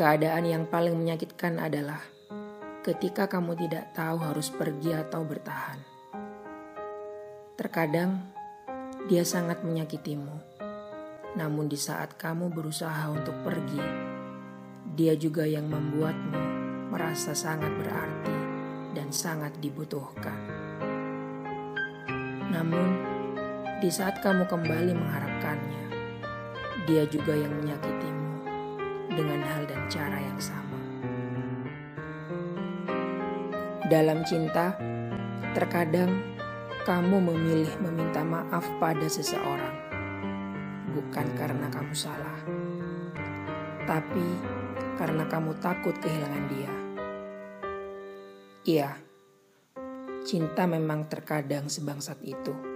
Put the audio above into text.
Keadaan yang paling menyakitkan adalah ketika kamu tidak tahu harus pergi atau bertahan. Terkadang dia sangat menyakitimu, namun di saat kamu berusaha untuk pergi, dia juga yang membuatmu merasa sangat berarti dan sangat dibutuhkan. Namun, di saat kamu kembali mengharapkannya, dia juga yang menyakitimu dengan hal dan cara yang sama. Dalam cinta, terkadang kamu memilih meminta maaf pada seseorang, bukan karena kamu salah, tapi karena kamu takut kehilangan dia. Iya, cinta memang terkadang sebangsat itu.